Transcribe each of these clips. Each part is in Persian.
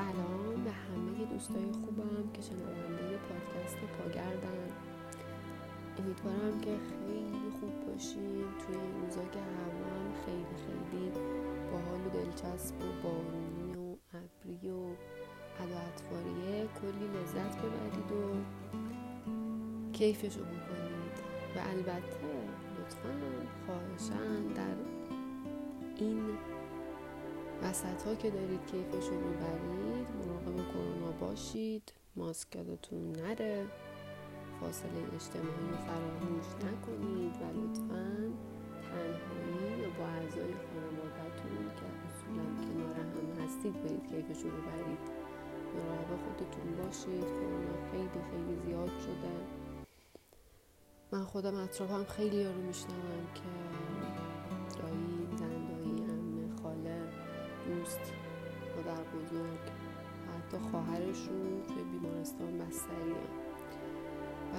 سلام به همه دوستای خوبم که شنونده پادکست پاگردن امیدوارم که خیلی خوب باشین. توی این روزا که هوا هم خیلی خیلی باحال و دلچسب و بارونی و ابری و کلی لذت ببرید و کیفشو بکنید. و البته لطفا خواهشن وسط ها که دارید کیفشو می‌برید مراقب کرونا باشید ماسک یادتون نره فاصله اجتماعی رو فراموش نکنید و لطفا تنهایی یا با اعضای خانوادهتون که اصولا کنار هم هستید برید کیفشو ببرید. مراقب خودتون باشید کرونا خیلی خیلی زیاد شده. من خودم اطرافم خیلی رو میشنوم که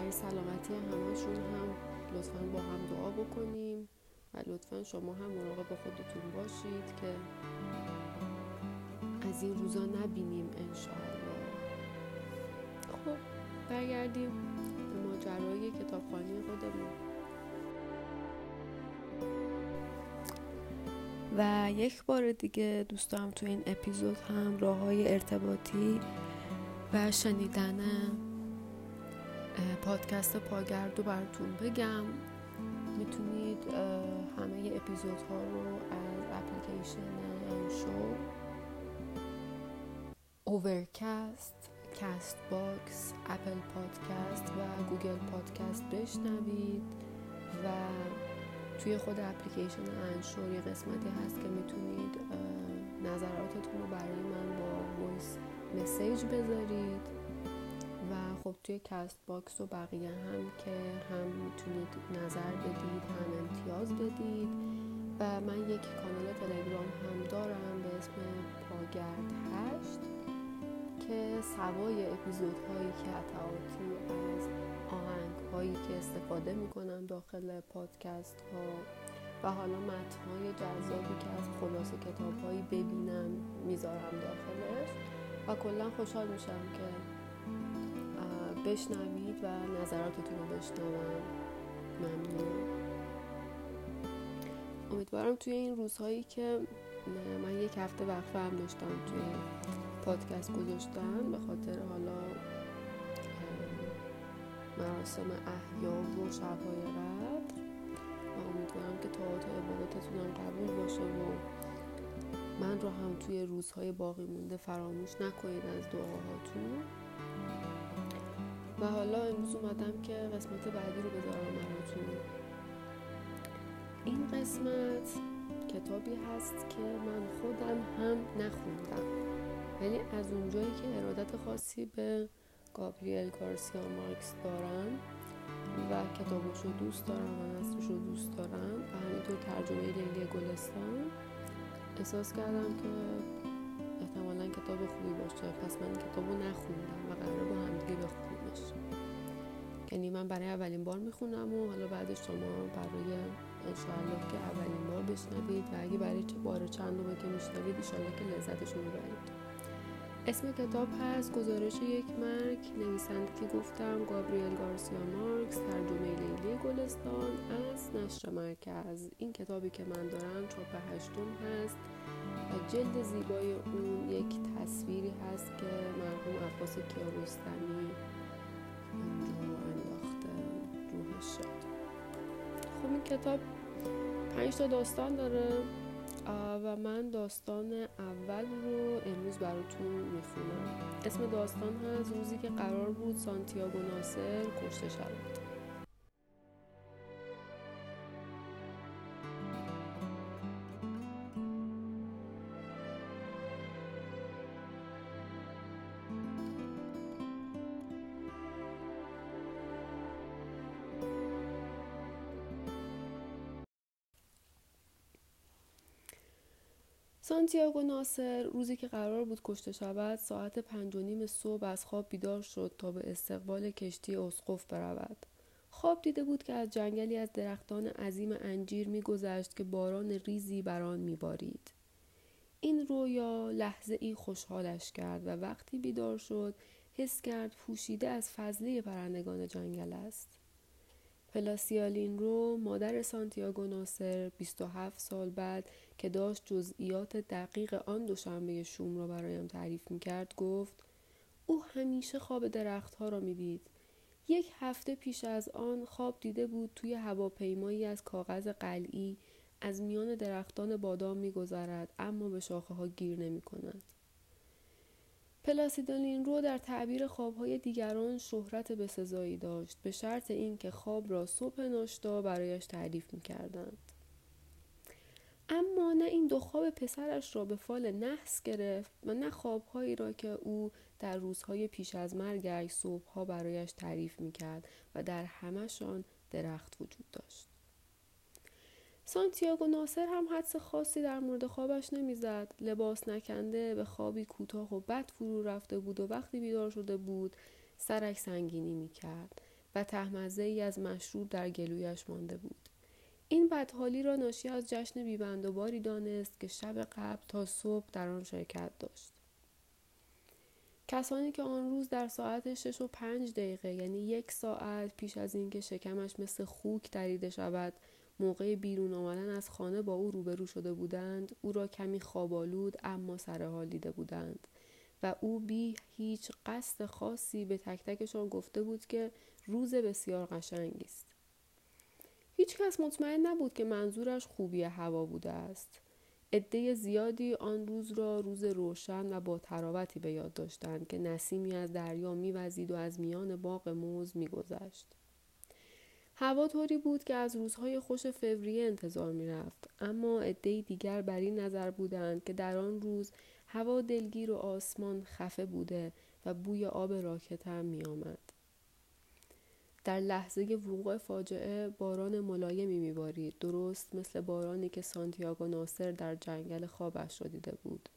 برای سلامتی همشون هم لطفا با هم دعا بکنیم و لطفا شما هم مراقب خودتون باشید که از این روزا نبینیم انشاءالله. خب برگردیم به ماجرای کتابخانه خودمون. و یک بار دیگه دوستان تو این اپیزود هم راه های ارتباطی و شنیدن پادکست پاگرد رو براتون بگم. می‌تونید همه اپیزودها رو از اپلیکیشن شو Overcast Castbox Apple Podcast و Google Podcast بشنوید و توی خود اپلیکیشن Anchor یه قسمتی هست که می‌تونید نظراتتون رو برای من با voice message بذارید. خب توی Castbox و بقیه هم که هم می‌تونید نظر بدید هم امتیاز بدید. و من یک کانال تلگرام هم دارم به اسم پاگرد هشت که سوای اپیزودهایی که قطعاتی از آهنگ هایی که استفاده می‌کنم داخل پادکست ها و حالا متن های جذابی که از خلاصه کتاب هایی ببینم می‌ذارم داخلش. و کلا خوشحال میشم که بشنوید و نظراتتون رو بشنوم. ممنونم امیدوارم توی این روزهایی که من یک هفته وقفه هم داشتم توی پادکست گذاشتن به خاطر حالا مراسم احیا و شبهای قبل و امیدوارم که تاعت عبادتتون هم قبول باشه و من رو هم توی روزهای باقی مونده فراموش نکنید از دعاهاتون. و حالا امروز اومدم که قسمت بعدی رو بذارم براتون. این قسمت کتابی هست که من خودم هم نخوندم. ولی از اونجایی که ارادت خاصی به گابریل گارسیا مارکس دارم و کتابش رو دوست دارم و نصرش رو دوست دارم و همینطور ترجمه لیلی گلستان احساس کردم که احتمالا کتاب خوبی باشه. پس من کتاب رو نخوندم. یعنی من برای اولین بار می‌خونم و حالا بعدش شما برای انشاءالله که اولین بار بشنوید و اگه برای چه بار چندمه که میشنوید ایشالله که لذتش رو می‌برید اسم کتاب هست گزارش یک مرگ نویسنده که گفتم گابریل گارسیا مارکس ترجمه لیلی گلستان از نشر مرکز. این کتابی که من دارم چاپ هشتم هست و جلد زیبای اون یک تصویری هست که مرحوم عباس کیارستمی شد خب این کتاب پنج تا داستان داره. و من داستان اول رو امروز براتون می‌خونم. اسم داستان هست روزی که قرار بود سانتیاگو ناصر کشته شود. سانتیاگو ناصر روزی که قرار بود کشته شود ساعت پنج و نیم صبح از خواب بیدار شد تا به استقبال کشتی اسقف برود خواب دیده بود که از جنگلی از درختان عظیم انجیر میگذشت که باران ریزی بر آن میبارید این رویا لحظه ای خوشحالش کرد و وقتی بیدار شد حس کرد پوشیده از فضله پرندگان جنگل است. پلاسیالین رو مادر سانتیاگو ناصر 27 سال بعد که داشت جزئیات دقیق آن دوشنبه شوم را برایم تعریف می کرد گفت او همیشه خواب درختها را می دید. یک هفته پیش از آن خواب دیده بود توی هواپیمایی از کاغذ قلعی از میان درختان بادام میگذرد اما به شاخه ها گیر نمی کند. پلاسیدولین رو در تعبیر خوابهای دیگران شهرت بسزایی داشت به شرط اینکه خواب را صبح ناشتا برایش تعریف می‌کردند اما نه این دو خواب پسرش را به فال نحس گرفت و نه خوابهایی را که او در روزهای پیش از مرگش صبحها برایش تعریف می‌کرد و در همهشان درخت وجود داشت. سانتیاگو ناصر هم حدس خاصی در مورد خوابش نمی‌زد. لباس نکنده به خوابی کوتاه و بد فرو رفته بود و وقتی بیدار شده بود سرک سنگینی می‌کرد و تهمزه ای از مشروب در گلویش مانده بود. این بدحالی را ناشی از جشن بیبند و باری دانست که شب قبل تا صبح در آن شرکت داشت. کسانی که آن روز در ساعت شش و پنج دقیقه یعنی یک ساعت پیش از اینکه شکمش مثل خوک دریده شود موقع بیرون آمدن از خانه با او روبرو شده بودند او را کمی خوابالود اما سرحال دیده بودند و او بی هیچ قصد خاصی به تک تکشان گفته بود که روز بسیار قشنگی است. هیچ کس مطمئن نبود که منظورش خوبی هوا بوده است عده زیادی آن روز را روز روشن و با تراوتی به یاد داشتند که نسیمی از دریا میوزید و از میان باغ موز میگذشت هوا طوری بود که از روزهای خوش فوریه انتظار می رفت. اما عدهای دیگر بر این نظر بودند که در آن روز هوا دلگیر و آسمان خفه بوده و بوی آب راکت هم می آمد. در لحظه وقوع فاجعه باران ملایمی میبارید. درست مثل بارانی که سانتیاگو ناصر در جنگل خوابش را دیده بود.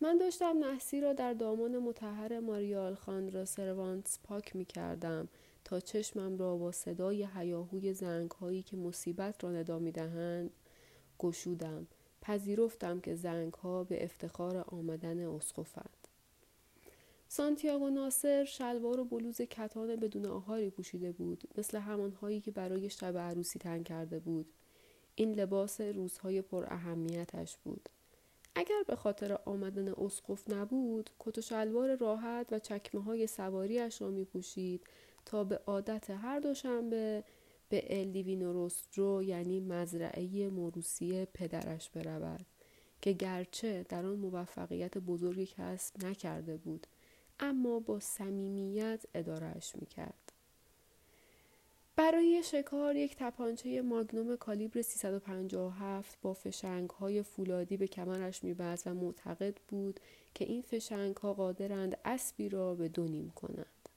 من داشتم نحسی را در دامان متحر ماریا الخاندرا سروانتس پاک می کردم تا چشمم را با صدای هیاهوی زنگ هایی که مصیبت را ندا می دهند گشودم. پذیرفتم که زنگ ها به افتخار آمدن اسقفند سانتیاگو ناصر شلوار و بلوز کتان بدون آهاری پوشیده بود مثل همانهایی که برای شب عروسی تن کرده بود. این لباس روزهای پر اهمیتش بود. اگر به خاطر آمدن اسقف نبود کت و شلوار راحت و چکمه های سواریش را می پوشید تا به عادت هر دوشنبه به الدیوینوروسترو یعنی مزرعه موروسی پدرش برود که گرچه در آن موفقیت بزرگی کسب نکرده بود. اما با صمیمیت ادارهش می‌کرد برای شکار یک تپانچه ماگنوم کالیبر 357 با فشنگ های فولادی به کمرش میبست و معتقد بود که این فشنگ ها قادرند اسبی را به دو نیم کنند.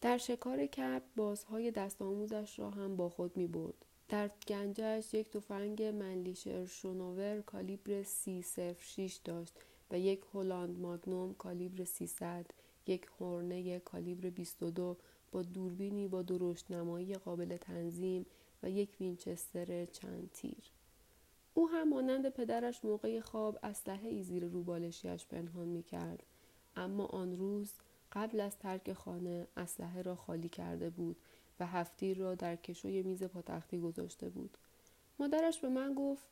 در شکار کپ بازهای دست آموزش را هم با خود می برد. در گنجش یک تفنگ منلیشر شونوور کالیبر 306 داشت و یک هلند ماگنوم کالیبر 300 یک هورنه کالیبر 22 با دوربینی با درشت نمایی قابل تنظیم و یک وینچستر چند تیر او هم مانند پدرش موقع خواب اسلحه ای زیر روبالشیش پنهان می کرد. اما آن روز قبل از ترک خانه اسلحه را خالی کرده بود و هفتیر را در کشوی میز پاتختی گذاشته بود مادرش به من گفت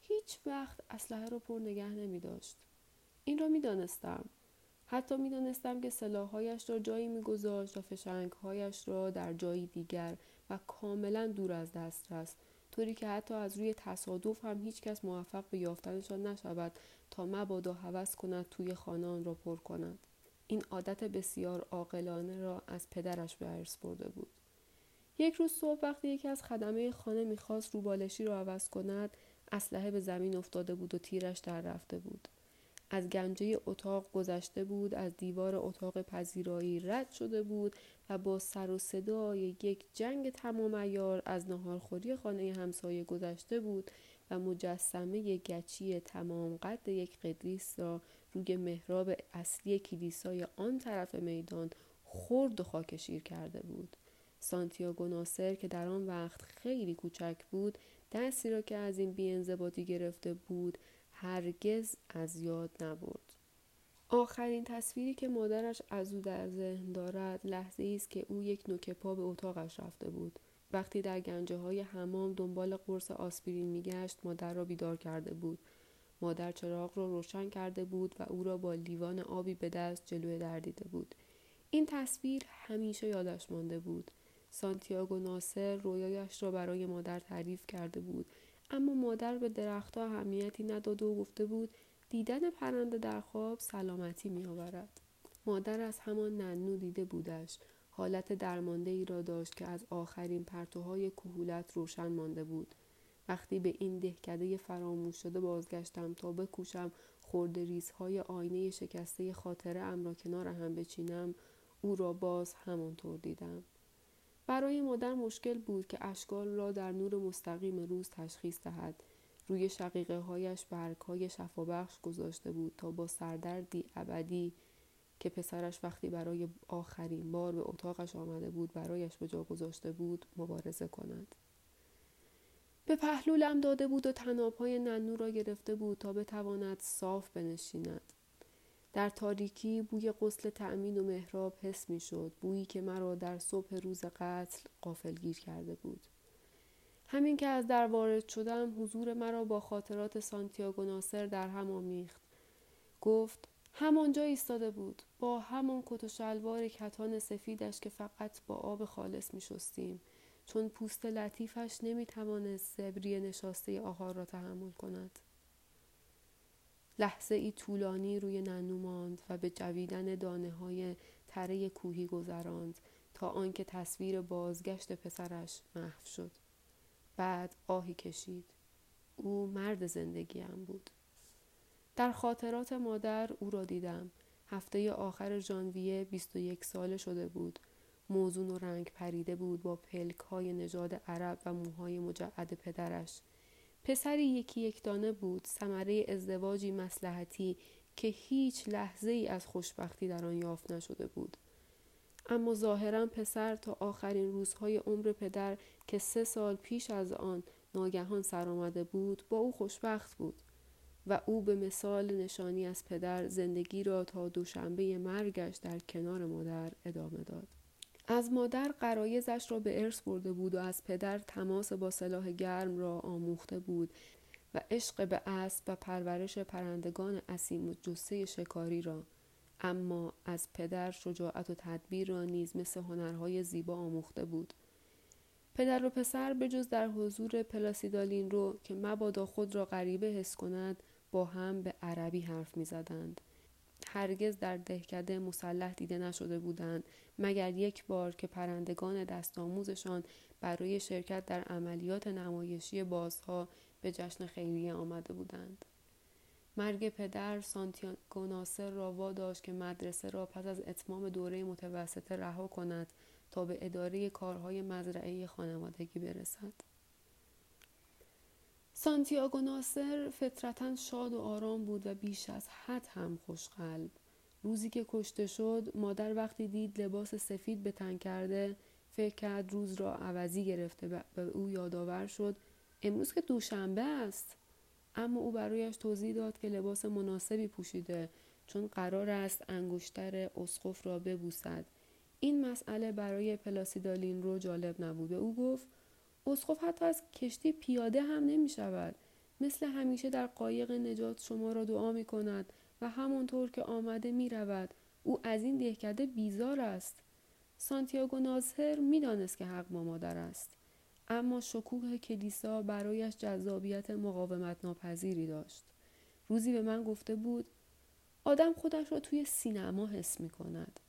هیچ وقت اسلحه را پر نگه نمی داشت. این را می دانستم. حتی می دانستم که سلاحهایش را جایی می گذاشت و فشنگهایش را در جایی دیگر و کاملا دور از دسترس طوری که حتی از روی تصادف هم هیچ کس موفق به یافتنشان نشود تا مبادا هوس کند توی خانه آن را پر کند. این عادت بسیار عاقلانه را از پدرش به ارث برده بود یک روز صبح وقتی یکی از خدمه خانه می‌خواست روبالشی را عوض کند اسلحه به زمین افتاده بود و تیرش در رفته بود از گنجه اتاق گذشته بود از دیوار اتاق پذیرایی رد شده بود و با سر و صدای یک جنگ تمام ایار از نهارخوری خانه همسایه گذشته بود و مجسمه گچی تمام قد یک قدیس را روی محراب اصلی کلیسای آن طرف میدان خرد و خاکشیر کرده بود. سانتیاگو ناصر که در آن وقت خیلی کوچک بود دستی را که از این بیانضباطی گرفته بود هرگز از یاد نبرد. آخرین تصویری که مادرش از او در ذهن دارد لحظه است که او یک نوک پا به اتاقش رفته بود. وقتی در گنجه های حمام دنبال قرص آسپرین میگشت مادر را بیدار کرده بود. مادر چراغ را روشن کرده بود و او را با لیوان آبی به دست جلوی در دیده بود. این تصویر همیشه یادش مانده بود. سانتیاگو ناصر رویایش را برای مادر تعریف کرده بود. اما مادر به درختها اهمیتی نداده و گفته بود دیدن پرنده در خواب سلامتی می آورد. مادر از همان ننو دیده بودش. حالت درمانده ای را داشت که از آخرین پرتوهای کهولت روشن مانده بود. وقتی به این دهکده فراموش شده بازگشتم تا بکوشم خورده ریزهای آینه شکسته خاطره ام را کنار هم بچینم او را باز همانطور دیدم. برای مادر مشکل بود که اشکال را در نور مستقیم روز تشخیص دهد. روی شقیقه هایش برگ های شفابخش گذاشته بود تا با سردردی ابدی که پسرش وقتی برای آخرین بار به اتاقش آمده بود برایش به جا گذاشته بود مبارزه کند. به پهلولم داده بود و تنابهای ننو را گرفته بود تا بتواند صاف بنشیند. در تاریکی بوی غسل تأمین و محراب حس می شد بویی که مرا در صبح روز قتل قافلگیر کرده بود. همین که از در وارد شدم حضور مرا با خاطرات سانتیاگو ناصر در هم آمیخت. گفت همانجا ایستاده بود. با همان کت و شلوار کتان سفیدش که فقط با آب خالص می شستیم چون پوست لطیفش نمی توانست زبری نشاسته آهار را تحمل کند. لحظه ای طولانی روی ننو ماند و به جویدن دانه های تره کوهی گذراند تا آنکه تصویر بازگشت پسرش محو شد. بعد آهی کشید. او مرد زندگیم بود. در خاطرات مادر او را دیدم. هفته آخر ژانویه 21 ساله شده بود. موزون و رنگ پریده بود با پلک های نژاد عرب و موهای مجعد پدرش. پسری یکی یک دانه بود ثمره ازدواجی مسلحتی که هیچ لحظه ای از خوشبختی در آن یافت نشده بود. اما ظاهرا پسر تا آخرین روزهای عمر پدر که سه سال پیش از آن ناگهان سر آمده بود با او خوشبخت بود و او به مثال نشانی از پدر زندگی را تا دوشنبه مرگش در کنار مادر ادامه داد. از مادر قرایزش را به ارث برده بود و از پدر تماس با سلاح گرم را آموخته بود و عشق به اسب و پرورش پرندگان اسیم و جسه شکاری را. اما از پدر شجاعت و تدبیر را نیز مثل هنرهای زیبا آموخته بود. پدر و پسر بجز در حضور پلاسیدالین رو که مبادا خود را غریبه حس کند با هم به عربی حرف می زدند. هرگز در دهکده مسلح دیده نشده بودند. مگر یک بار که پرندگان دست آموزشان برای شرکت در عملیات نمایشی بازها به جشن خیریه آمده بودند. مرگ پدر سانتیاگو ناصر را واداشت که مدرسه را پس از اتمام دوره متوسطه رها کند تا به اداره کارهای مزرعه خانوادگی برسد. سانتیاگو ناصر فطرتا شاد و آرام بود و بیش از حد هم خوشقلب. روزی که کشته شد مادر وقتی دید لباس سفید به تن کرده فکر کرد روز را عوضی گرفته به او یادآور شد امروز که دوشنبه است. اما او برایش توضیح داد که لباس مناسبی پوشیده چون قرار است انگشتر اسقف را ببوسد. این مسئله برای پلاسیدالین رو جالب نبود او گفت اسقف حتی از کشتی پیاده هم نمی شود مثل همیشه در قایق نجات شما را دعا می کند و همانطور که آمده می رود او از این دهکده بیزار است. سانتیاگو ناظر می دانست که حق با مادر است اما شکوه کلیسا برایش جذابیت مقاومت ناپذیری داشت. روزی به من گفته بود آدم خودش را توی سینما حس می کند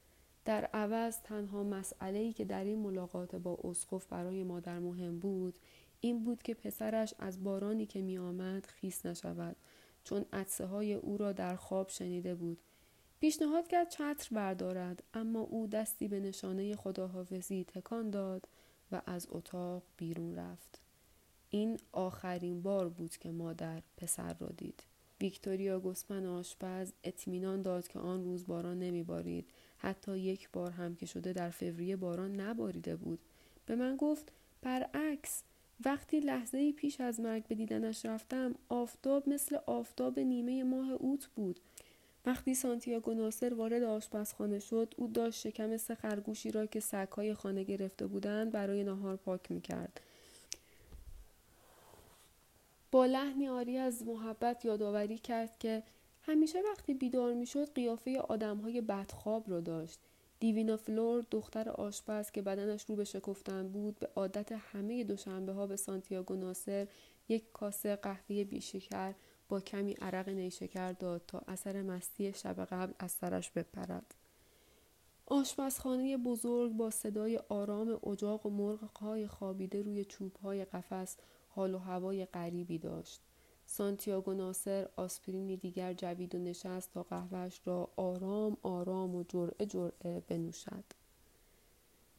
در عوض تنها مسئله ای که در این ملاقات با اسقف برای مادر مهم بود این بود که پسرش از بارانی که می آمد خیس نشود چون عدسه های او را در خواب شنیده بود. پیشنهاد کرد چتر بردارد اما او دستی به نشانه خداحافظی تکان داد و از اتاق بیرون رفت. این آخرین بار بود که مادر پسر را دید. ویکتوریا گسمن آشپز اطمینان داد که آن روز باران نمیبارید. حتی یک بار هم که شده در فوریه باران نباریده بود. به من گفت برعکس وقتی لحظه پیش از مرگ به دیدنش رفتم آفتاب مثل آفتاب نیمه ماه اوت بود. وقتی سانتیاگو ناصر وارد آشپزخانه شد او داشت شکم سه خرگوشی را که سگهای خانه گرفته بودند برای نهار پاک می‌کرد. با لحنی آری از محبت یادآوری کرد که همیشه وقتی بیدار می‌شد قیافه آدمهای بدخواب را داشت. دیوینا فلور دختر آشپز که بدنش رو به شکفتن بود به عادت همه دوشنبه ها به سانتیاگو ناصر یک کاسه قهوه بیشکر با کمی عرق نیشکر داد تا اثر مستی شب قبل از سرش بپرد. آشپزخانه بزرگ با صدای آرام اجاق و مرغ خوابیده روی چوب های قفس حال و هوای غریبی داشت. سانتیاگو ناصر آسپرینی دیگر جوید و نشست تا قهوهش را آرام آرام و جرعه جرعه بنوشد.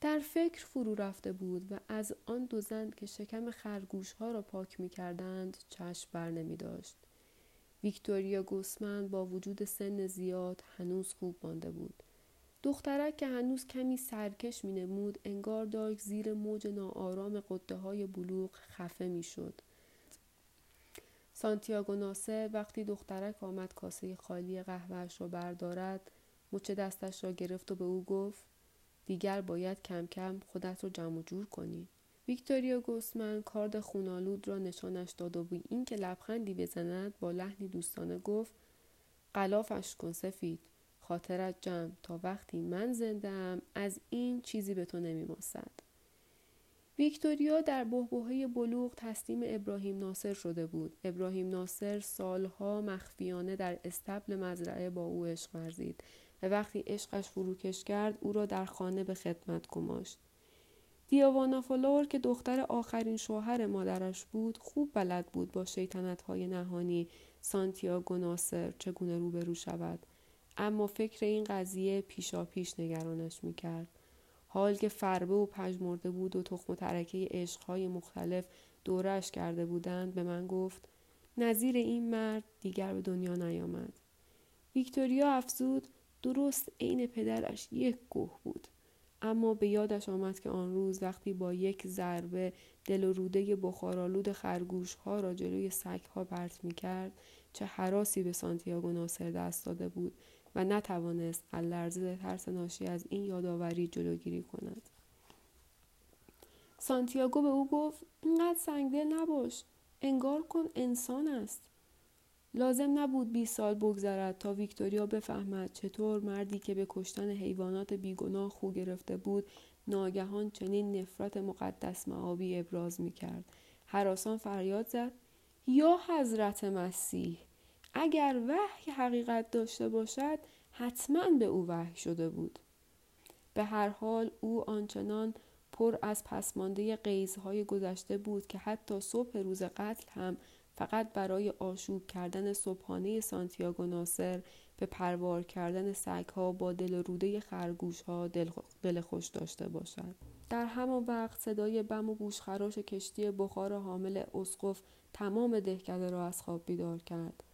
در فکر فرو رفته بود و از آن دو زن که شکم خرگوش ها را پاک می کردند چشم بر نمی داشت. ویکتوریا گوسمن با وجود سن زیاد هنوز خوب مانده بود. دخترک که هنوز کمی سرکش می نمود انگار داشت زیر موج ناآرام قده های بلوغ خفه می شد. سانتیاگو ناصر وقتی دخترک آمد کاسه خالی قهوهش را بردارد مچ دستش را گرفت و به او گفت دیگر باید کم کم خودت رو جمع جور کنی. ویکتوریا گوسمن کارد خونالود را نشانش داد و بی اینکه لبخندی بزند با لحنی دوستانه گفت قلافش کن سفید خاطرت جمع تا وقتی من زنده از این چیزی به تو نمیماسد ویکتوریا در بهبهه بلوغ تسلیم ابراهیم ناصر شده بود. ابراهیم ناصر سالها مخفیانه در استبل مزرعه با او عشق ورزید و وقتی عشقش فروکش کرد او را در خانه به خدمت گماشت. دیاوانا فلور که دختر آخرین شوهر مادرش بود خوب بلد بود با شیطنت های نهانی سانتیاگو ناصر چگونه روبرو شود اما فکر این قضیه پیشا پیش نگرانش می‌کرد حال که فربه و پژمرده بود و تخم و ترکه عشقهای مختلف دورش کرده بودند به من گفت نظیر این مرد دیگر به دنیا نیامد. ویکتوریا افزود درست عین پدرش یک گوه بود. اما به یادش آمد که آن روز وقتی با یک ضربه دل و روده بخارالود خرگوش ها را جلوی سگ ها پرت می کرد چه حراسی به سانتیاگو ناصر دست داده بود. و نتوانست از لرزه ترس ناشی از این یادآوری جلوگیری کند. سانتیاگو به او گفت اینقدر سنگدل نباش انگار کن انسان است. لازم نبود 20 سال بگذرد تا ویکتوریا بفهمد چطور مردی که به کشتن حیوانات بیگناه خو گرفته بود ناگهان چنین نفرت مقدس معابی ابراز می کرد. حراسان فریاد زد یا حضرت مسیح؟ اگر وحی حقیقت داشته باشد حتما به او وحی شده بود. به هر حال او آنچنان پر از پسمانده قیزهای گذشته بود که حتی صبح روز قتل هم فقط برای آشوب کردن صبحانه سانتیاگو ناصر به پروار کردن سگها با دل روده خرگوشها دل, خوش داشته باشد. در همان وقت صدای بم و گوشخراش کشتی بخار حامل اسقف تمام دهکده را از خواب بیدار کرد.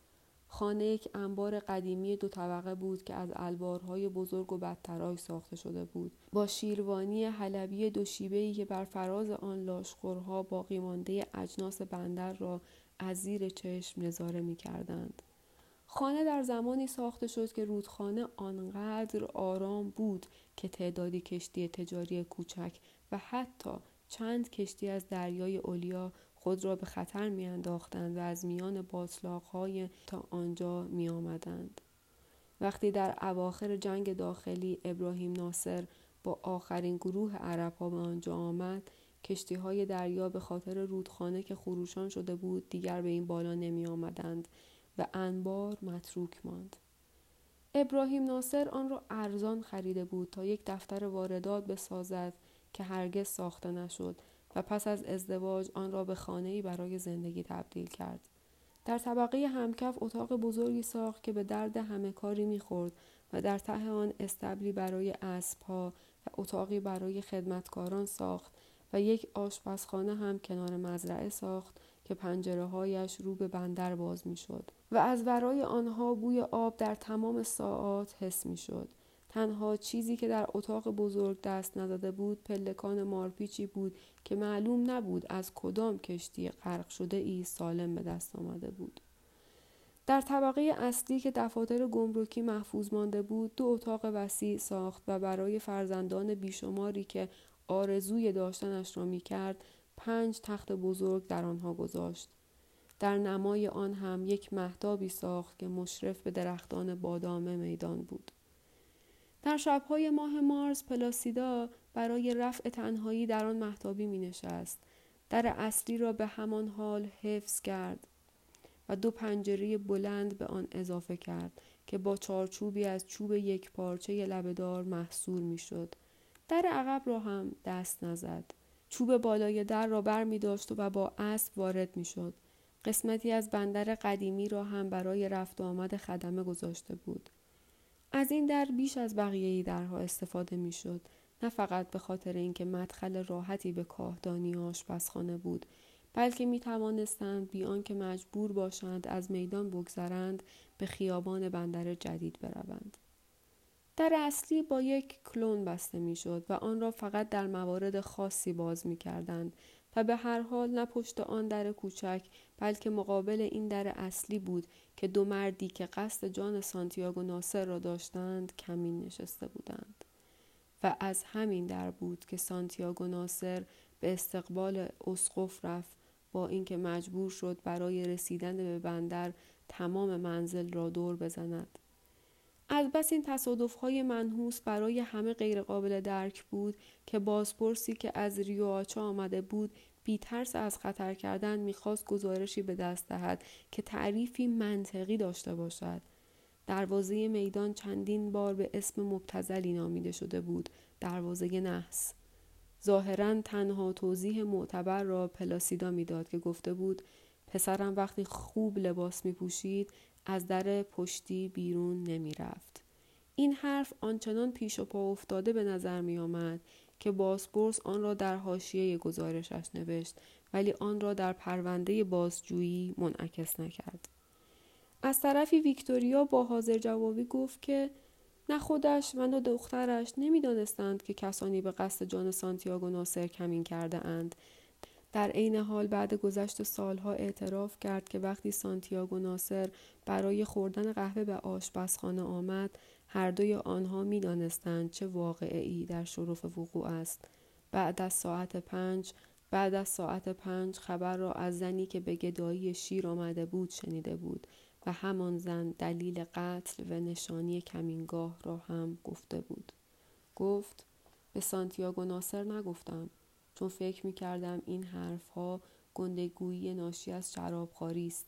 خانه یک انبار قدیمی دو طبقه بود که از الوارهای بزرگ و بدترای ساخته شده بود با شیروانی حلبی دو شیبه‌ای که بر فراز آن لاشخورها باقی مانده اجناس بندر را از زیر چشم نظاره می کردند. خانه در زمانی ساخته شد که رودخانه آنقدر آرام بود که تعدادی کشتی تجاری کوچک و حتی چند کشتی از دریای اولیا خود را به خطر می انداختند و از میان باطلاقهای تا آنجا می آمدند. وقتی در اواخر جنگ داخلی ابراهیم ناصر با آخرین گروه عرب ها به آنجا آمد کشتی های دریا به خاطر رودخانه که خروشان شده بود دیگر به این بالا نمی آمدند و انبار متروک ماند. ابراهیم ناصر آن را ارزان خریده بود تا یک دفتر واردات بسازد که هرگز ساخته نشد و پس از ازدواج آن را به خانه‌ای برای زندگی تبدیل کرد. در طبقه همکف اتاق بزرگی ساخت که به درد همه کاری می‌خورد و در ته آن استبلی برای اسبها و اتاقی برای خدمتکاران ساخت و یک آشپزخانه هم کنار مزرعه ساخت که پنجره هایش رو به بندر باز می شد و از ورای آنها بوی آب در تمام ساعات حس می شد. تنها چیزی که در اتاق بزرگ دست نزده بود پلکان مارپیچی بود که معلوم نبود از کدام کشتی غرق شده ای سالم به دست آمده بود. در طبقه اصلی که دفاتر گمرکی محفوظ مانده بود دو اتاق وسیع ساخت و برای فرزندان بیشماری که آرزوی داشتنش را می کرد پنج تخت بزرگ در آنها گذاشت. در نمای آن هم یک مهدابی ساخت که مشرف به درختان بادام میدان بود. در شبهای ماه مارس پلاسیدا برای رفع تنهایی در آن محتابی می نشست. در اصلی را به همان حال حفظ کرد و دو پنجره بلند به آن اضافه کرد که با چارچوبی از چوب یک پارچه لبهدار محصور می شد. در عقب را هم دست نزد. چوب بالای در را بر می داشت و با اسب وارد می شد. قسمتی از بندر قدیمی را هم برای رفت و آمد خدمه گذاشته بود. از این در بیش از بقیه درها استفاده می شد. نه فقط به خاطر اینکه مدخل راحتی به کاهدانی آشپزخانه بود بلکه می توانستند بیان که مجبور باشند از میدان بگذرند به خیابان بندر جدید بروند. در اصلی با یک کلون بسته می شد و آن را فقط در موارد خاصی باز می کردند و به هر حال نه پشت آن در کوچک بلکه مقابل این در اصلی بود که دو مردی که قصد جان سانتیاگو ناصر را داشتند کمین نشسته بودند و از همین در بود که سانتیاگو ناصر به استقبال اسقف رفت با اینکه مجبور شد برای رسیدن به بندر تمام منزل را دور بزند. از بس این تصادف های منحوس برای همه غیرقابل درک بود که بازپرسی که از ریو آچا آمده بود بی ترس از خطر کردن می‌خواست گزارشی به دست دهد که تعریفی منطقی داشته باشد. دروازه میدان چندین بار به اسم مبتزلی نامیده شده بود. دروازه نحس. ظاهرا تنها توضیح معتبر را پلاسیدا می‌داد که گفته بود پسرم وقتی خوب لباس می پوشید از در پشتی بیرون نمی رفت. این حرف آنچنان پیش و پا افتاده به نظر می آمد که بازپرس آن را در حاشیه گزارشش نوشت ولی آن را در پرونده بازجویی منعکس نکرد. از طرفی ویکتوریا با حاضر جوابی گفت که نه خودش و نه دخترش نمی‌دانستند که کسانی به قصد جان سانتیاگو ناصر کمین کرده اند. در عین حال بعد گذشت سالها اعتراف کرد که وقتی سانتیاگو ناصر برای خوردن قهوه به آشپزخانه آمد هر دوی آنها می دانستند چه واقعی در شرف وقوع است. بعد از ساعت پنج بعد از ساعت پنج خبر را از زنی که به گدایی شیر آمده بود شنیده بود و همان زن دلیل قتل و نشانی کمینگاه را هم گفته بود. گفت به سانتیاگو ناصر نگفتم چون فکر می کردم این حرفها گندگویی ناشی از شرابخواری است.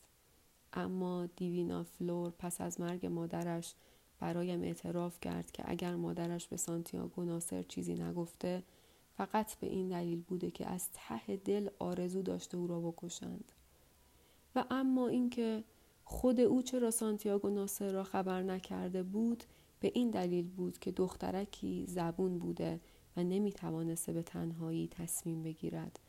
اما دیوینا فلور پس از مرگ مادرش برایم اعتراف کرد که اگر مادرش به سانتیاگو ناصر چیزی نگفته فقط به این دلیل بوده که از ته دل آرزو داشته او را بکشند. و اما اینکه خود او چرا سانتیاگو ناصر را خبر نکرده بود به این دلیل بود که دخترکی زبون بوده و نمی توانسته به تنهایی تصمیم بگیرد.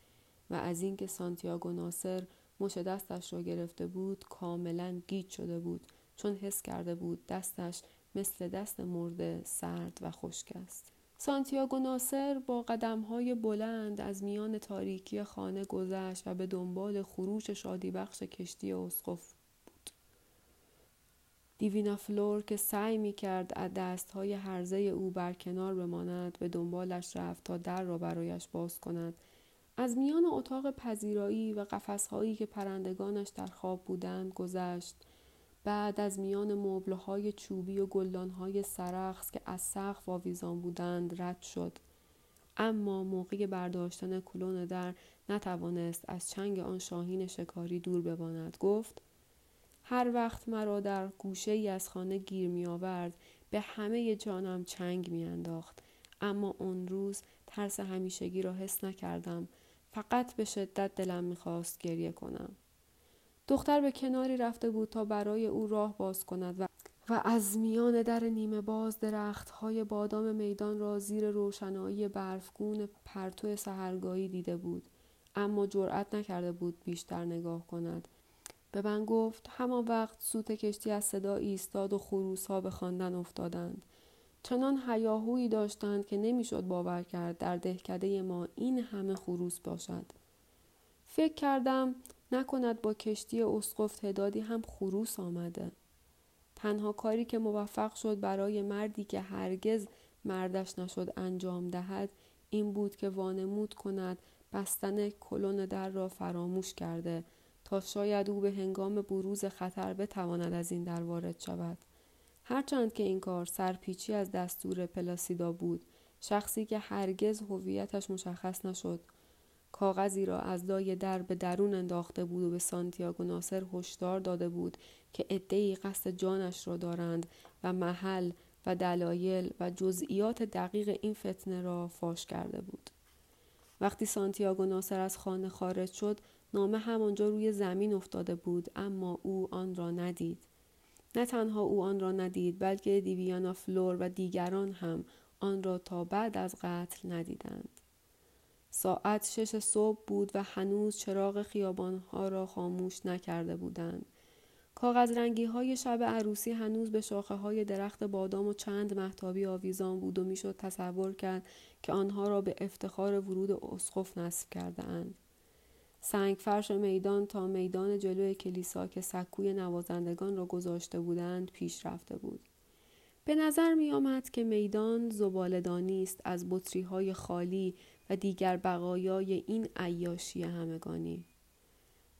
و از اینکه سانتیاگو ناصر مچ دستش را گرفته بود کاملا گیج شده بود. چون حس کرده بود دستش مثل دست مرده سرد و خشک است. سانتیاگو ناصر با های بلند از میان تاریکی خانه گذشت و به دنبال خروش شادی بخش کشتی اسقف بود. دیوینا فلور که سعی می کرد از دست های هرزه او برکنار بماند به دنبالش رفت تا در را برایش باز کند. از میان اتاق پذیرایی و قفسهایی که پرندگانش در خواب بودند گذشت بعد از میان مبلهای چوبی و گلدانهای سرخص که از سقف آویزان بودند رد شد. اما موقع برداشتن کلون در نتوانست از چنگ آن شاهین شکاری دور بماند گفت هر وقت مرا در گوشه ای از خانه گیر می آورد به همه جانم چنگ می انداخت. اما اون روز ترس همیشگی را حس نکردم. فقط به شدت دلم می‌خواست گریه کنم. دختر به کناری رفته بود تا برای او راه باز کند و و از میان در نیمه باز درخت های بادام میدان را زیر روشنایی برفگون پرتو سهرگاهی دیده بود. اما جرأت نکرده بود بیشتر نگاه کند. به من گفت همان وقت سوت کشتی از صدا ایستاد و خروس ها به خواندن افتادند. چنان هیاهویی داشتند که نمی‌شد باور کرد در دهکده ما این همه خروس باشد. فکر کردم نکند با کشتی اسقف تعدادی هم خروس آمده. تنها کاری که موفق شد برای مردی که هرگز مردش نشد انجام دهد این بود که وانمود کند بستن کلون در را فراموش کرده تا شاید او به هنگام بروز خطر بتواند از این در وارد شود. هرچند که این کار سرپیچی از دستور پلاسیدا بود شخصی که هرگز هویتش مشخص نشد. کاغذی را از لای در به درون انداخته بود و به سانتیاگو ناصر هشدار داده بود که عدهای قصد جانش را دارند و محل و دلایل و جزئیات دقیق این فتنه را فاش کرده بود. وقتی سانتیاگو ناصر از خانه خارج شد نامه همانجا روی زمین افتاده بود اما او آن را ندید. نه تنها او آن را ندید بلکه دیوینا فلور و دیگران هم آن را تا بعد از قتل ندیدند. ساعت شش صبح بود و هنوز چراغ خیابانها را خاموش نکرده بودند کاغذ رنگی های شب عروسی هنوز به شاخه های درخت بادام و چند محتابی آویزان بود و می‌شد تصور کرد که آنها را به افتخار ورود اسقف نصب کرده اند. سنگ فرش میدان تا میدان جلوی کلیسا که سکوی نوازندگان را گذاشته بودند پیش رفته بود. به نظر می آمد که میدان زبالدانی است از بطری های خالی و دیگر بقایای این عیاشی همگانی.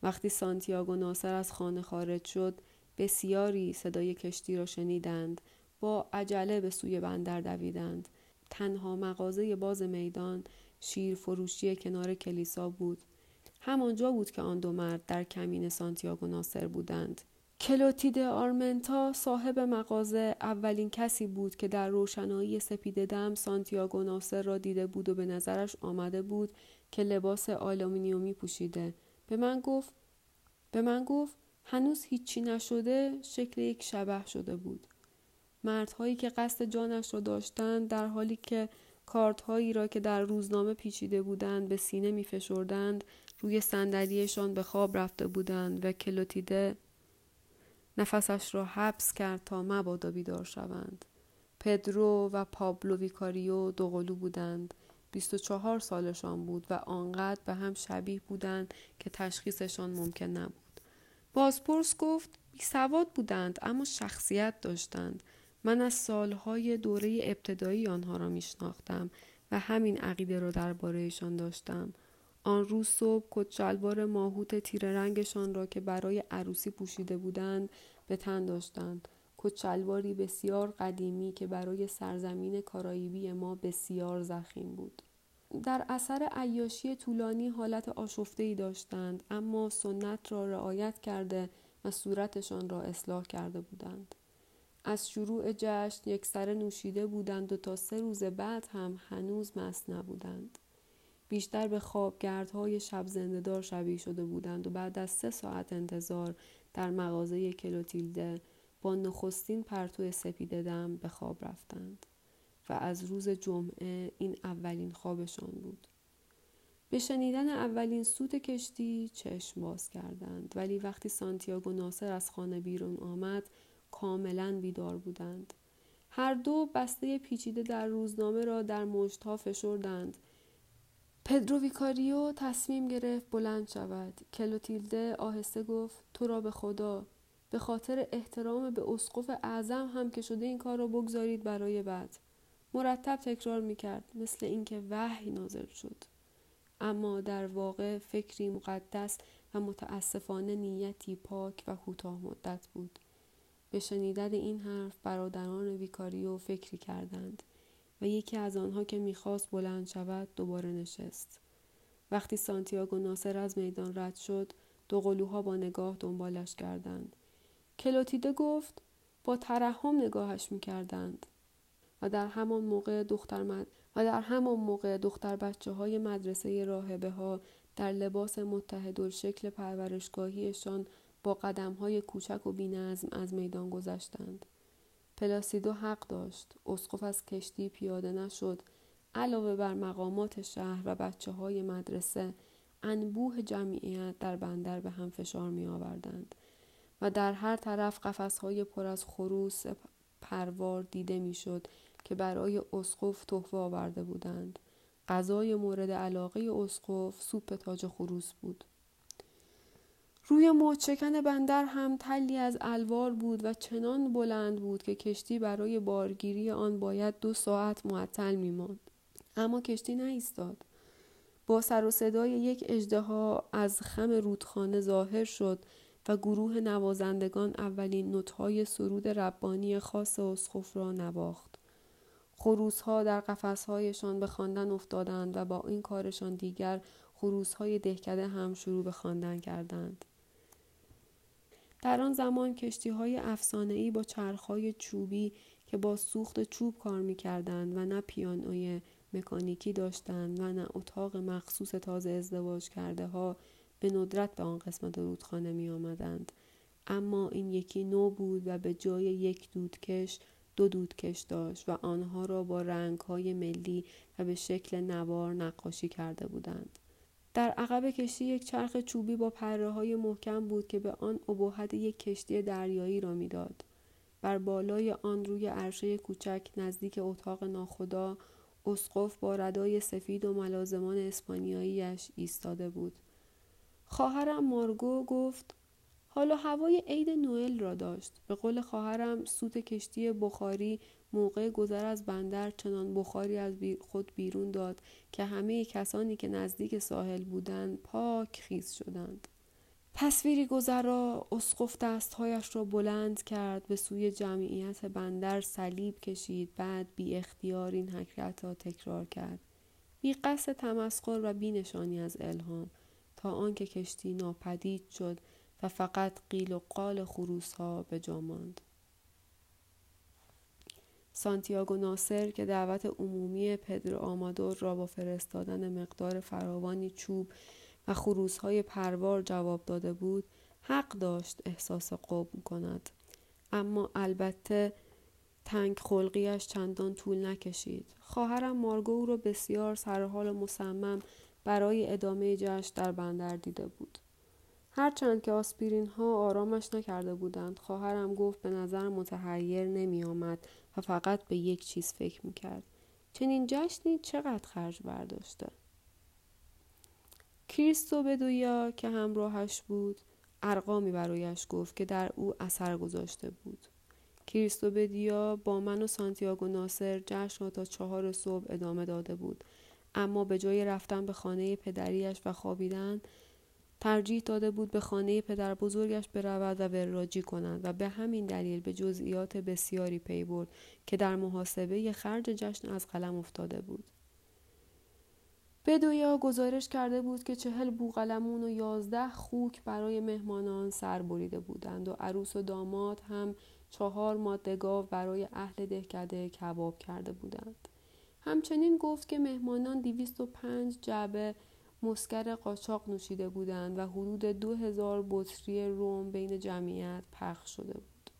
وقتی سانتیاگو ناصر از خانه خارج شد بسیاری صدای کشتی را شنیدند با عجله به سوی بندر دویدند. تنها مغازه باز میدان شیر فروشی کنار کلیسا بود. همانجا بود که آن دو مرد در کمین سانتیاگو ناصر بودند. کلوتید آرمنتا صاحب مغازه اولین کسی بود که در روشنایی سپید دم سانتیاگو ناصر را دیده بود و به نظرش آمده بود که لباس آلومینیومی پوشیده به من گفت به من گفت هنوز هیچی نشده شکل یک شبح شده بود. مردهایی که قصد جانش را داشتند در حالی که کاردهایی را که در روزنامه پیچیده بودند به سینه می فشردند روی صندلیشان به خواب رفته بودند و کلوتیده نفسش را حبس کرد تا مبادا بیدار شوند پدرو و پابلو ویکاریو دوقلو بودند 24 سالشان بود و آنقدر به هم شبیه بودند که تشخیصشان ممکن نبود. بازپرس گفت بی سواد بودند اما شخصیت داشتند. من از سالهای دوره ابتدایی آنها را میشناختم و همین عقیده را دربارهشان داشتم. آن روز صبح کچلوار ماهوت تیر رنگشان را که برای عروسی پوشیده بودند به تن داشتند. کچلواری بسیار قدیمی که برای سرزمین کارائیبی ما بسیار زخیم بود. در اثر عیاشی طولانی حالت آشفته ای داشتند اما سنت را رعایت کرده و صورتشان را اصلاح کرده بودند. از شروع جشن یک سر نوشیده بودند و تا سه روز بعد هم هنوز مست نبودند. بیشتر به خوابگردهای شب زندهدار شبیه شده بودند و بعد از سه ساعت انتظار در مغازه کلوتیلده با نخستین پرتو سپید دم به خواب رفتند و از روز جمعه این اولین خوابشان بود. به شنیدن اولین سوت کشتی چشم باز کردند ولی وقتی سانتیاگو ناصر از خانه بیرون آمد کاملا بیدار بودند. هر دو بسته پیچیده در روزنامه را در مشتها فشردند. پدرو ویکاریو تصمیم گرفت بلند شود. کلوتیلده آهسته گفت تو را به خدا. به خاطر احترام به اسقف اعظم هم که شده این کار را بگذارید برای بعد. مرتب تکرار می‌کرد مثل اینکه وحی نازل شد. اما در واقع فکری مقدس و متاسفانه نیتی پاک و کوتاه مدت بود. به شنیدن این حرف برادران ویکاریو فکری کردند. و یکی از آنها که می‌خواست بلند شود دوباره نشست. وقتی سانتیاگو ناصر از میدان رد شد دو قلوها با نگاه دنبالش کردند. کلوتیده گفت با ترحم نگاهش می‌کردند. و در همان موقع دختر مد... و در همان موقع دختر بچه های مدرسه راهبه ها در لباس متحد شکل پرورشگاهیشان با قدم های کوچک و بینظم از میدان گذشتند. پلاسیدو حق داشت. اسقف از کشتی پیاده نشد. علاوه بر مقامات شهر و بچه های مدرسه انبوه جمعیت در بندر به هم فشار می آوردند. و در هر طرف های پر از خروس پروار دیده می‌شد که برای اسقف تحفه آورده بودند غذای مورد علاقه اسقف سوپ تاج خروس بود روی موچکن بندر هم تلی از الوار بود و چنان بلند بود که کشتی برای بارگیری آن باید دو ساعت معطل میماند اما کشتی نایستاد با سر و صدای یک اژدها از خم رودخانه ظاهر شد و گروه نوازندگان اولین نوتهای سرود ربانی خاص اسخف را نواخت. خروسها در قفسهایشان به خواندن افتادند و با این کارشان دیگر خروسهای دهکده هم شروع به خواندن کردند. در آن زمان کشتی های ای با چرخهای چوبی که با سوخت چوب کار می کردند و نه پیانوی مکانیکی داشتند و نه اتاق مخصوص تازه ازدواج کرده ها به ندرت به آن قسمت رودخانه می آمدند. اما این یکی نو بود و به جای یک دودکش دو دودکش داشت و آنها را با رنگهای ملی و به شکل نوار نقاشی کرده بودند. در عقب کشتی یک چرخ چوبی با پره های محکم بود که به آن ابهت یک کشتی دریایی را می‌داد. بر بالای آن روی عرشه کوچک نزدیک اتاق ناخدا اسقف با ردای سفید و ملازمان اسپانیاییش ایستاده بود. خواهرم مارگو گفت حالا هوای عید نوئل را داشت به قول خواهرم سوت کشتی بخاری موقع گذر از بندر چنان بخاری از خود بیرون داد که همه کسانی که نزدیک ساحل بودند پاک خیز شدند. تصویری گذرا اسقف دستهایش را بلند کرد به سوی جمعیت بندر صلیب کشید بعد بی اختیار این حرکت را تکرار کرد. بی قصد تمسخر و بی نشانی از الهام. تا آنکه کشتی ناپدید شد و فقط قیل و قال خروس ها به جا ماند. سانتیاگو ناصر که دعوت عمومی پدر آمادور را با فرستادن مقدار فراوانی چوب و خروس های پروار جواب داده بود حق داشت احساس قوم کند. اما البته تنگ خلقیش چندان طول نکشید. خواهرم مارگو او را بسیار سرحال مصمم برای ادامه جشن در بندر دیده بود. هرچند که آسپرین ها آرامش نکرده بودند خواهرم گفت به نظر متحیر نمی آمد و فقط به یک چیز فکر می کرد. چنین جشنی چقدر خرج برداشته؟ کریستو بدویا که همراهش بود ارقامی برایش گفت که در او اثر گذاشته بود. کریستو بدیا با من و سانتیاگو ناصر جشن را تا چهار صبح ادامه داده بود اما به جای رفتن به خانه پدریش و خوابیدن ترجیح داده بود به خانه پدر بزرگش برود و وراجی کند و به همین دلیل به جزئیات بسیاری پی برد که در محاسبه خرج جشن از قلم افتاده بود. بدویا گزارش کرده بود که چهل بوغلمون و یازده خوک برای مهمانان سر بریده بودند و عروس و داماد هم چهار ماده گاو برای اهل دهکده کباب کرده بودند. همچنین گفت که مهمانان دیویست و پنج جعبه مسکر قاچاق نوشیده بودند و حدود دو هزار بطری روم بین جمعیت پخش شده بود.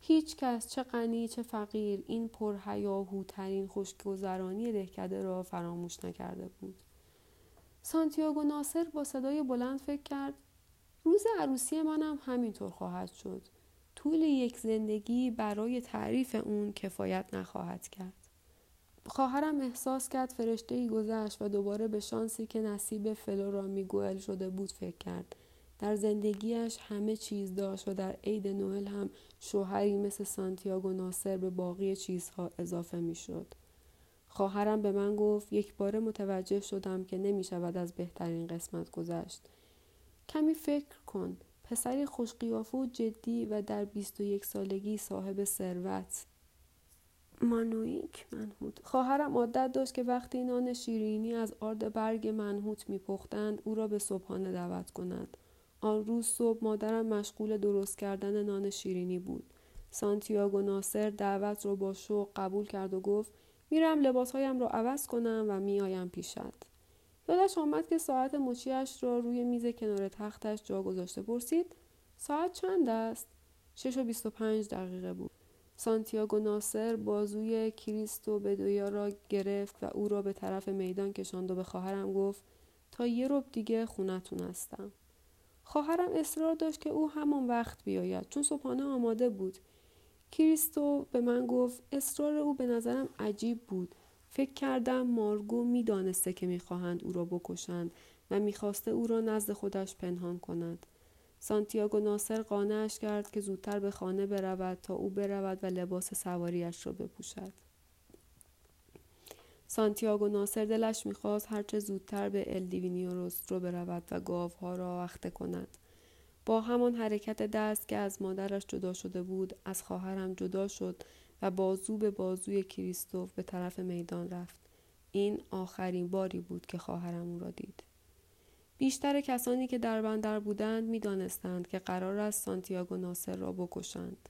هیچ کس چه غنی چه فقیر این پرهیاهوترین خوشگذرانی دهکده را فراموش نکرده بود. سانتیاگو ناصر با صدای بلند فکر کرد روز عروسی منم همینطور خواهد شد. طول یک زندگی برای تعریف اون کفایت نخواهد کرد. خواهرم احساس کرد فرشته ای گذشت و دوباره به شانسی که نصیب فلورا میگوئل شده بود فکر کرد. در زندگیش همه چیز داشت و در عید نوئل هم شوهری مثل سانتیاگو ناصر به باقی چیزها اضافه می‌شد. خواهرم به من گفت یک بار متوجه شدم که نمی شود از بهترین قسمت گذشت. کمی فکر کن. پسری خوشقیافه و جدی و در 21 سالگی صاحب ثروت مانویک منحوت خواهرم عادت داشت که وقتی نان شیرینی از آرد برگ منحوت میپختند او را به صبحانه دعوت کند. آن روز صبح مادرم مشغول درست کردن نان شیرینی بود. سانتیاگو ناصر دعوت را با شوق قبول کرد و گفت میرم لباسهایم را عوض کنم و میآیم پیشت. یادش آمد که ساعت مچیاش را روی میز کنار تختش جا گذاشته. پرسید ساعت چند است؟ شش و بیست و پنج دقیقه بود. سانتیاگو ناصر بازوی کریستو بدویا را گرفت و او را به طرف میدان کشاند و به خواهرم گفت تا یه رب دیگه خونتون هستم. خواهرم اصرار داشت که او همان وقت بیاید چون صبحانه آماده بود. کریستو به من گفت اصرار او به نظرم عجیب بود فکر کردم مارگو می‌دانسته که می‌خواهند او را بکشند و می‌خواسته او را نزد خودش پنهان کند سانتیاگو ناصر قانعش کرد که زودتر به خانه برود تا او برود و لباس سواریش را بپوشد. سانتیاگو ناصر دلش می‌خواست هرچه زودتر به الدیوینیو رو برود و گاوها را وقته کند. با همان حرکت دست که از مادرش جدا شده بود از خواهرم جدا شد و بازو به بازوی کریستوف به طرف میدان رفت. این آخرین باری بود که خواهرم او را دید. بیشتر کسانی که در بندر بودند می‌دانستند که قرار است سانتیاگو ناصر را بکشند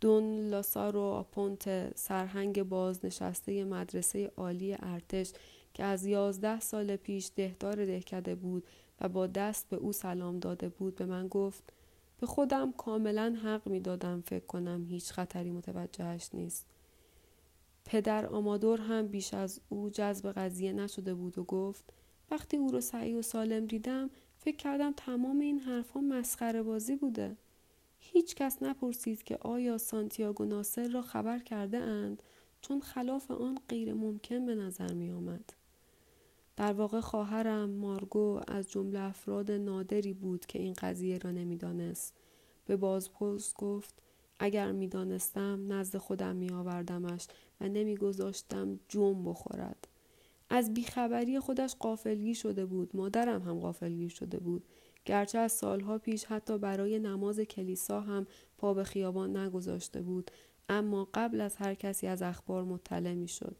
دون لاسارو آپونت سرهنگ بازنشسته مدرسه عالی ارتش که از یازده سال پیش دهدار دهکده بود و با دست به او سلام داده بود به من گفت به خودم کاملا حق می دادم فکر کنم هیچ خطری متوجهش نیست. پدر آمادور هم بیش از او جذب قضیه نشده بود و گفت وقتی او رو سعی و سالم دیدم فکر کردم تمام این حرفها مسخره بازی بوده. هیچ کس نپرسید که آیا سانتیاگو ناصر را خبر کرده اند چون خلاف آن غیر ممکن به نظر می آمد. در واقع خواهرم مارگو از جمله افراد نادری بود که این قضیه را نمی‌دانست. به بازپرس گفت اگر می‌دانستم نزد خودم می آوردمش و نمیگذاشتم جم بخورد. از بیخبری خودش قافلگی شده بود. مادرم هم قافلگی شده بود. گرچه از سالها پیش حتی برای نماز کلیسا هم پا به خیابان نگذاشته بود اما قبل از هر کسی از اخبار مطلع می شد.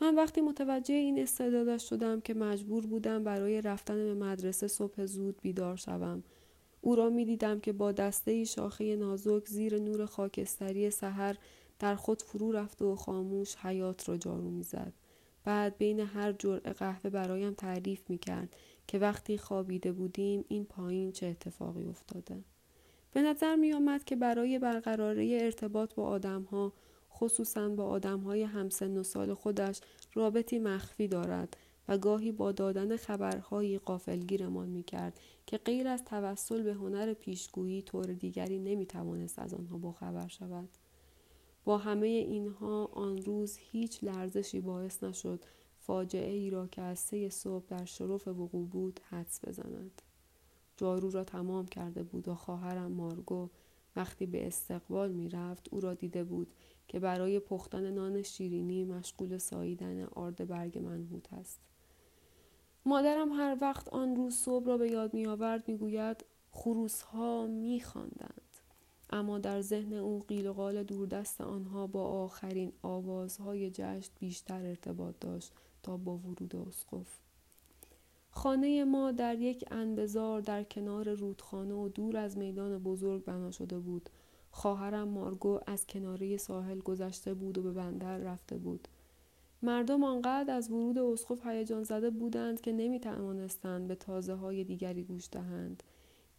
من وقتی متوجه این استعدادش شدم که مجبور بودم برای رفتن به مدرسه صبح زود بیدار شوم. او را می دیدم که با دسته شاخه نازک زیر نور خاکستری سحر در خود فرو رفته و خاموش حیات را جارو می‌زد. بعد بین هر جرعه قهوه برایم تعریف می کرد که وقتی خوابیده بودیم این پایین چه اتفاقی افتاده. به نظر می آمد که برای برقراری ارتباط با آدم ها خصوصا با آدم های همسن و سال خودش رابطی مخفی دارد و گاهی با دادن خبرهایی قافلگیرمان می کرد که غیر از توسل به هنر پیشگویی طور دیگری نمی توانست از آنها باخبر شود. با همه اینها آن روز هیچ لرزشی باعث نشد فاجعه ای را که از سه صبح در شرف وقوع بود حدس بزند. جارو را تمام کرده بود و خواهرم مارگو وقتی به استقبال می رفت او را دیده بود که برای پختن نان شیرینی مشغول ساییدن آرد برگ منحوت است. مادرم هر وقت آن روز صبح را به یاد می آورد می گوید خروس ها می خاندند. اما در ذهن او قیل و قال دوردست آنها با آخرین آوازهای جشن بیشتر ارتباط داشت تا با ورود اسقف. خانه ما در یک انبزار در کنار رودخانه و دور از میدان بزرگ بنا شده بود خواهرم مارگو از کناره ساحل گذشته بود و به بندر رفته بود. مردم آنقدر از ورود اسقف هیجان زده بودند که نمی به تازه های دیگری گوش دهند.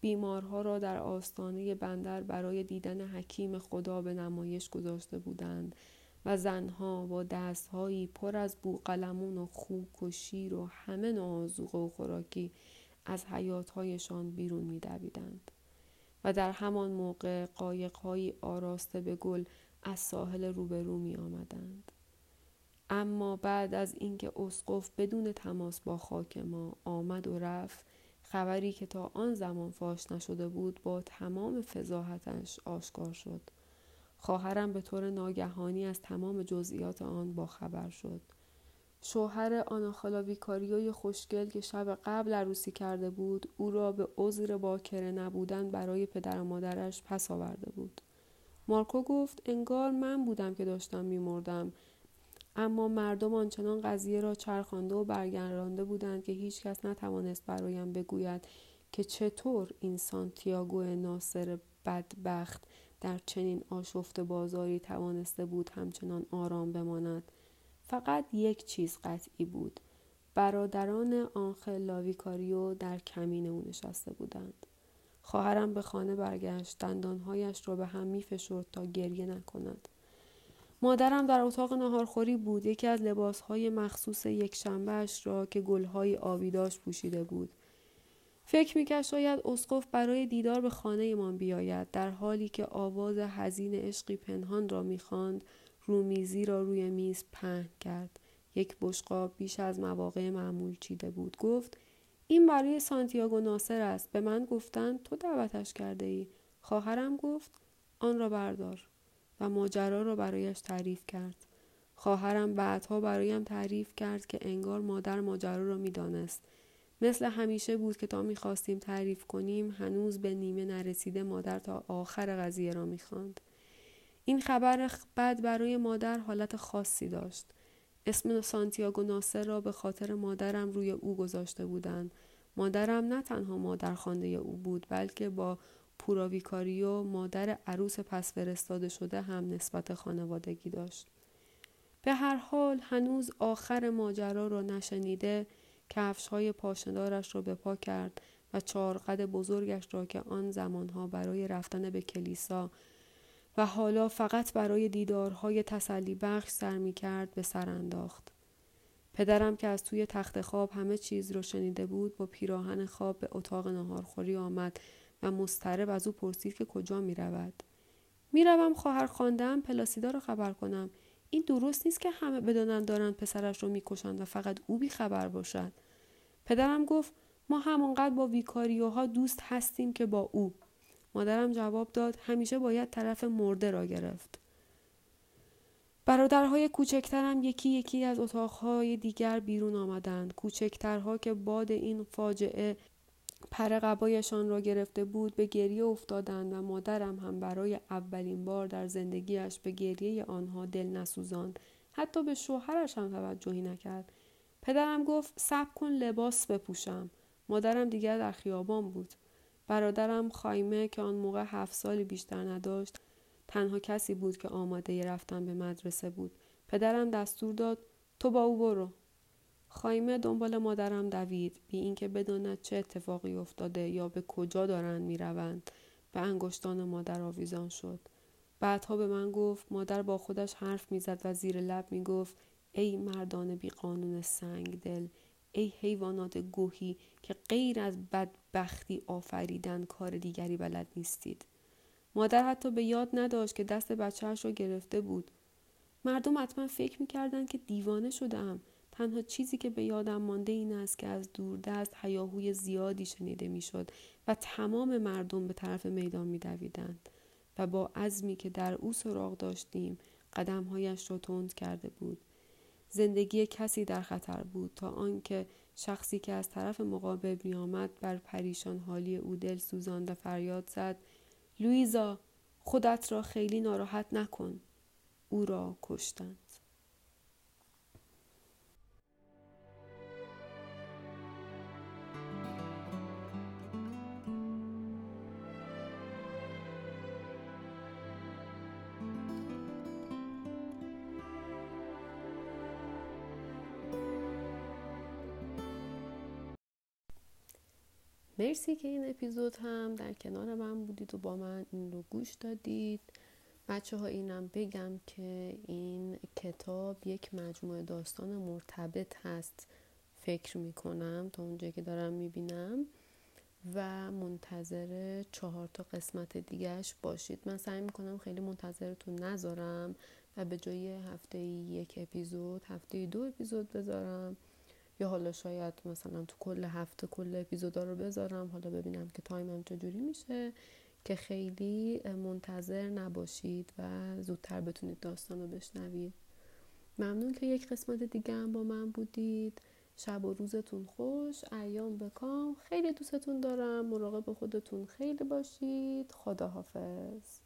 بیمارها را در آستانه بندر برای دیدن حکیم خدا به نمایش گذاشته بودند و زنها با دستهایی پر از بوقلمون و خوک و شیر و همه نوع و خوراکی از حیاتهایشان بیرون میدویدند. و در همان موقع قایقهایی آراسته به گل از ساحل روبرو می آمدند. اما بعد از اینکه اسقف بدون تماس با خاک ما آمد و رفت خبری که تا آن زمان فاش نشده بود با تمام فضاحتش آشکار شد. خواهرم به طور ناگهانی از تمام جزئیات آن با خبر شد. شوهر آناخالا ویکاریوی خوشگل که شب قبل عروسی کرده بود او را به عذر باکره نبودن برای پدر و مادرش پس آورده بود. مارکو گفت انگار من بودم که داشتم میمردم. اما مردم آنچنان قضیه را چرخانده و برگردانده بودند که هیچکس نتوانست برایم بگوید که چطور این سانتیاگو ناصر بدبخت در چنین آشفت بازاری توانسته بود همچنان آرام بماند. فقط یک چیز قطعی بود. برادران آنخل لاویکاریو در کمین او نشسته بودند. خواهرم به خانه برگشت. دندانهایش را به هم میفشرد تا گریه نکند. مادرم در اتاق ناهارخوری بود. یکی از لباسهای مخصوص یک شنبهش را که گلهای آبی داشت پوشیده بود. فکر می‌کرد شاید اسقف برای دیدار به خانه من بیاید در حالی که آواز حزین عشقی پنهان را می‌خواند رومیزی را روی میز پهن کرد. یک بشقاب بیش از مواقع معمول چیده بود. گفت این برای سانتیاگو ناصر است. به من گفتند تو دعوتش کرده ای خواهرم گفت آن را بردار. و ماجرا را برایش تعریف کرد. خواهرم بعدها برایم تعریف کرد که انگار مادر ماجرا را می‌دانست. مثل همیشه بود که تا می‌خواستیم تعریف کنیم هنوز به نیمه نرسیده مادر تا آخر قضیه را می‌خواند. این خبر بد برای مادر حالت خاصی داشت. اسم سانتیاگو ناصر را به خاطر مادرم روی او گذاشته بودند. مادرم نه تنها مادر خانده او بود بلکه با پوراویکاریو مادر عروس پس فرستاده شده هم نسبت خانوادگی داشت به هر حال هنوز آخر ماجرا را نشنیده کفش های پاشندارش را به پا کرد و چارقد بزرگش را که آن زمانها برای رفتن به کلیسا و حالا فقط برای دیدارهای تسلی بخش سر می کرد به سر انداخت. پدرم که از توی تخت خواب همه چیز را شنیده بود با پیراهن خواب به اتاق نهارخوری آمد و مسترب از او پرسید که کجا می روم خواهر خواندم پلاسیدا را خبر کنم. این درست نیست که همه بدانند دارند پسرش رو می‌کشند و فقط او بی خبر باشد. پدرم گفت ما همانقدر با ویکاریوها دوست هستیم که با او. مادرم جواب داد همیشه باید طرف مرده را گرفت. برادرهای کوچکترم یکی یکی از اتاقهای دیگر بیرون آمدند. کوچکترها که باد این فاجعه پر قبایشان را گرفته بود به گریه افتادند و مادرم هم برای اولین بار در زندگیش به گریه آنها دل نسوزاند. حتی به شوهرش هم توجهی نکرد. پدرم گفت صبر کن لباس بپوشم. مادرم دیگر در خیابان بود. برادرم خایمه که آن موقع هفت سالی بیشتر نداشت تنها کسی بود که آماده رفتن به مدرسه بود. پدرم دستور داد تو با او برو. خایمه دنبال مادرم دوید بی اینکه بداند چه اتفاقی افتاده یا به کجا دارند می‌روند. به انگشتان مادر آویزان شد. بعدها به من گفت مادر با خودش حرف می‌زد و زیر لب می‌گفت ای مردان بی قانون سنگ دل ای حیوانات گوهی که غیر از بدبختی آفریدن کار دیگری بلد نیستید. مادر حتی به یاد نداشت که دست بچهش را گرفته بود. مردم حتما فکر می‌کردند که دیوانه شدم تنها چیزی که به یادم مانده این است که از دوردست هیاهوی زیادی شنیده می‌شد و تمام مردم به طرف میدان میدویدند و با عزمی که در او سراغ داشتیم قدمهایش را تند کرده بود. زندگی کسی در خطر بود تا آنکه شخصی که از طرف مقابل میآمد بر پریشان حالی او دل سوزاند و فریاد زد لویزا خودت را خیلی ناراحت نکن. او را کشتند مرسی که این اپیزود هم در کنار من بودید و با من این رو گوش دادید. بچه ها اینم بگم که این کتاب یک مجموعه داستان مرتبط هست. فکر می‌کنم تا اونجایی که دارم می‌بینم و منتظر چهار تا قسمت دیگهش باشید. من سعی می‌کنم خیلی منتظرتون نذارم و به جای هفته یک اپیزود هفته دو اپیزود بذارم. یا حالا شاید مثلا تو کل هفته کل اپیزودا رو بذارم حالا ببینم که تایمم چجوری میشه که خیلی منتظر نباشید و زودتر بتونید داستان رو بشنوید. ممنون که یک قسمت دیگه هم با من بودید. شب و روزتون خوش. ایام بکام خیلی دوستتون دارم. مراقب خودتون خیلی باشید. خداحافظ.